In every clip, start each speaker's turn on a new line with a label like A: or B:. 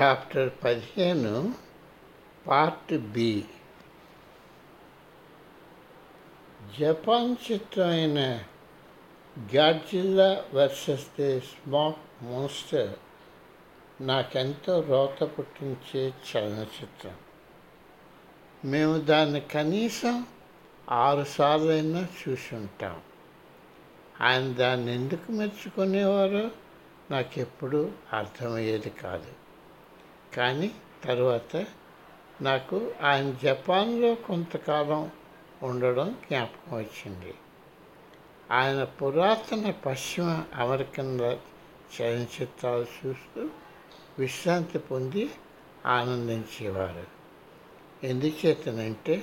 A: Chapter పదిహేను part B Japan చిత్రమైన Godzilla versus the smack monster నాకెంతో రోత పుట్టించే చలనచిత్రం. మేము దాన్ని కనీసం ఆరు సార్లైనా చూసి ఉంటాం ఆయన దాన్ని ఎందుకు మెచ్చుకునేవారో నాకు ఎప్పుడూ అర్థమయ్యేది కాదు. కానీ తర్వాత నాకు ఆయన జపాన్లో కొంతకాలం ఉండడం జ్ఞాపకం వచ్చింది. ఆయన పురాతన పశ్చిమ అమెరికన్ చలనచిత్రాలు చూస్తూ విశ్రాంతి పొంది ఆనందించేవారు. ఎందుచేతనంటే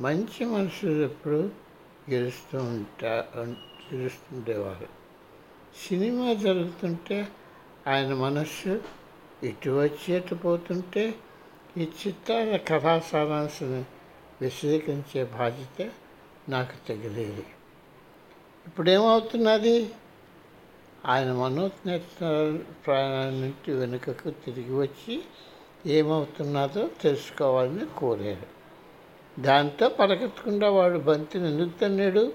A: మంచి మనుషులు ఎప్పుడు గెలుస్తూ ఉంటా గెలుస్తుండేవారు. సినిమా జరుగుతుంటే ఆయన మనస్సు ఇటు వచ్చేటు పోతుంటే ఈ చిత్రాల కథా సారాంశాన్ని విశ్లేషించే బాధ్యత నాకు తగిలేదు. ఇప్పుడేమవుతున్నది? ఆయన మనోజ్ఞత ప్రయాణం నుండి వెనుకకు తిరిగి వచ్చి ఏమవుతున్నదో తెలుసుకోవాలని కోరారు దాంతో పరగెత్తకుండా వాడు బంతిని ఎందుకు తన్నాడు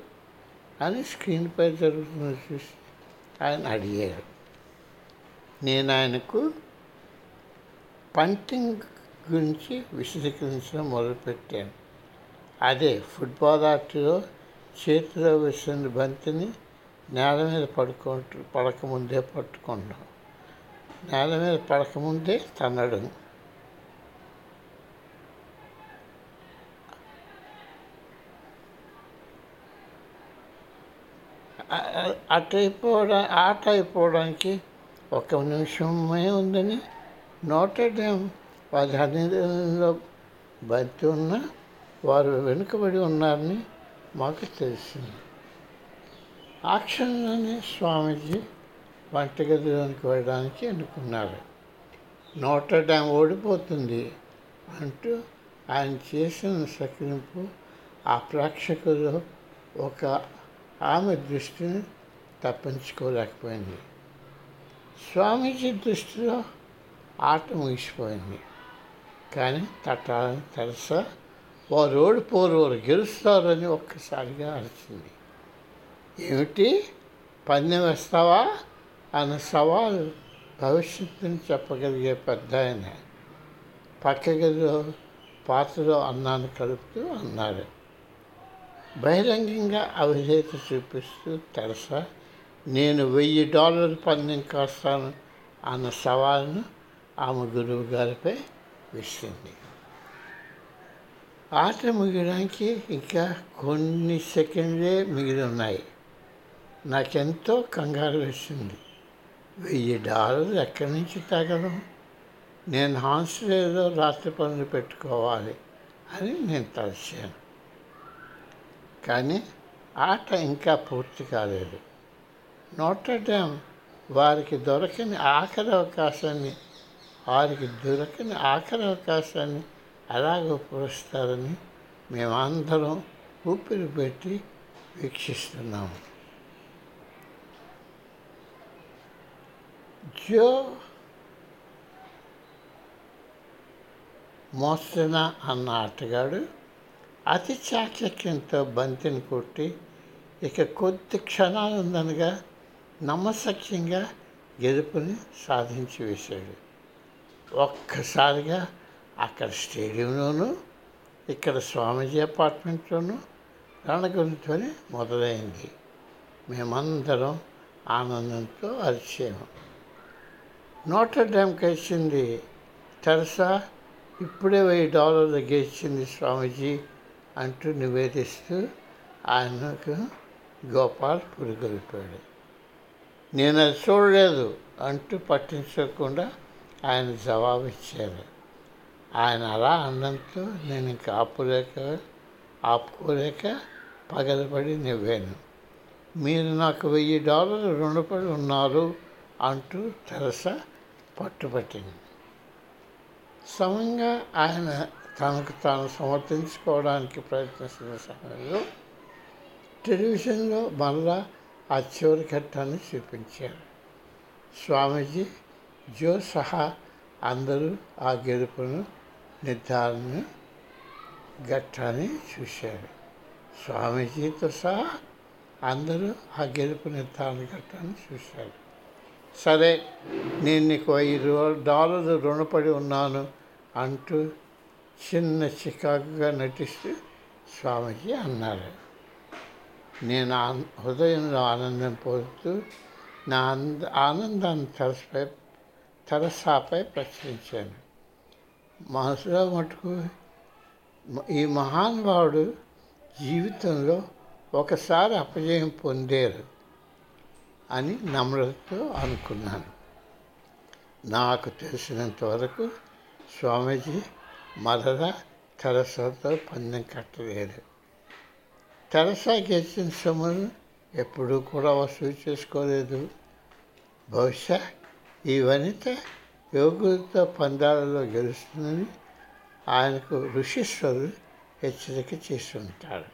A: అని స్క్రీన్పై జరుగుతున్న చూసి ఆయన అడిగారు నేను ఆయనకు పంటింగ్ గురించి విశదీకరించడం మొదలుపెట్టాను. అదే ఫుట్బాల్ ఆటలో చేతిలో వేసిన బంతిని నేల మీద పడుకుంటు పడకముందే పట్టుకుంటాం నేల మీద పడకముందే తన్నడం. అటు అయిపోవడా ఆట అయిపోవడానికి ఒక నిమిషమే ఉందని నోటెడ్యామ్ పదిహేనులో బంతి ఉన్న వారు వెనుకబడి ఉన్నారని మాకు తెలిసింది. ఆ క్షణంలోనే స్వామీజీ వంటగదిలోనికి వెళ్ళడానికి అనుకున్నారు నోట డ్యామ్ ఓడిపోతుంది అంటూ ఆయన చేసిన సకిలింపు ఆ ప్రేక్షకులు ఒక ఆమె దృష్టిని తప్పించుకోలేకపోయింది. స్వామీజీ దృష్టిలో ఆట ముగిసిపోయింది. కానీ తట్టాలని తెలుసా వారు ఓడిపోరు వారు గెలుస్తారని ఒక్కసారిగా అరిచింది. ఏమిటి? పందెం వేస్తావా? అన్న సవాలు భవిష్యత్తుని చెప్పగలిగే పెద్ద ఆయన. పక్క గదిలో పాత్రలో అన్నాన్ని కలుపుతూ అన్నారు బహిరంగంగా అవిధేత చూపిస్తూ తెరసా నేను వెయ్యి డాలర్లు పందెం కాస్తాను అన్న సవాలును ఆమె గురువు గారిపై విసిరింది. ఆట ముగియడానికి ఇంకా కొన్ని సెకండ్లే మిగిలి ఉన్నాయి నాకెంతో కంగారు వేసింది. వెయ్యి డాలర్లు ఎక్కడి నుంచి తగలం నేను హాన్స్లేలో రాత్రి పనులు పెట్టుకోవాలి అని నేను తలచాను కానీ ఆట ఇంకా పూర్తి కాలేదు. నోటడ్యామ్ వారికి దొరకని ఆఖరి అవకాశాన్ని వారికి దొరకని ఆఖరి అవకాశాన్ని అలాగ పురుస్తారని మేమందరం ఊపిరి పెట్టి వీక్షిస్తున్నాము జో మోస్తన అన్న ఆటగాడు అతి చాకచక్యంతో బంతిని కొట్టి ఇక కొద్ది క్షణాలు ఉందనగా నమ్మసక్యంగా గెలుపుని సాధించి వేశాడు. ఒక్కసారిగా అక్కడ స్టేడియంలోనూ ఇక్కడ స్వామీజీ అపార్ట్మెంట్లోనూ రణగురితోనే మొదలైంది. మేమందరం ఆనందంతో అరిచాము నోటర్ డ్యామ్కి వచ్చింది తెరసా ఇప్పుడే వెయ్యి డాలర్లు గెలిచింది స్వామీజీ అంటూ నివేదిస్తూ ఆయనకు గోపాల్ పురుగొలిపాడు నేను అది చూడలేదు అంటూ పట్టించకుండా ఆయన జవాబు ఇచ్చారు ఆయన అలా అన్నంతో నేను ఇంకా ఆపులేక ఆపుకోలేక పగలబడి నవ్వాను. మీరు నాకు వెయ్యి డాలర్లు రుణపడి ఉన్నారు అంటూ తెరస పట్టుపట్టింది. సమంగా ఆయన తనకు తాను సమర్థించుకోవడానికి ప్రయత్నిస్తున్న సమయంలో టెలివిజన్లో మళ్ళా ఆ చివరి ఘట్టాన్ని చూపించారు. స్వామీజీ జో సహా అందరూ ఆ గెలుపును నిర్ధారణ ఘట్టాన్ని చూశారు. స్వామీజీతో సహా అందరూ ఆ గెలుపు నిర్ధారణ ఘట్టాన్ని చూశారు. సరే నేను నీకు ఐదు డాలర్లు రుణపడి ఉన్నాను అంటూ చిన్న చికాకుగా నటిస్తూ స్వామీజీ అన్నారు. నేను హృదయంలో ఆనందం పొందుతూ నా అంద ఆనందాన్ని తెరసపై తెరసాపై ప్రశ్నించాను. మనసులో మటుకు ఈ మహానుభావుడు జీవితంలో ఒకసారి అపజయం పొందారు అని నమ్రతతో అనుకున్నాను. నాకు తెలిసినంత వరకు స్వామీజీ మరలా తెరసాతో పందెం కట్టలేదు. తెరసా గెలిచిన సొమ్మును ఎప్పుడూ కూడా వసూలు చేసుకోలేదు. బహుశా ఈ వనిత యోగులతో పందాలలో గెలుస్తుందని ఆయనకు ఋషీశ్వరుడు హెచ్చరిక చేస్తుంటాడు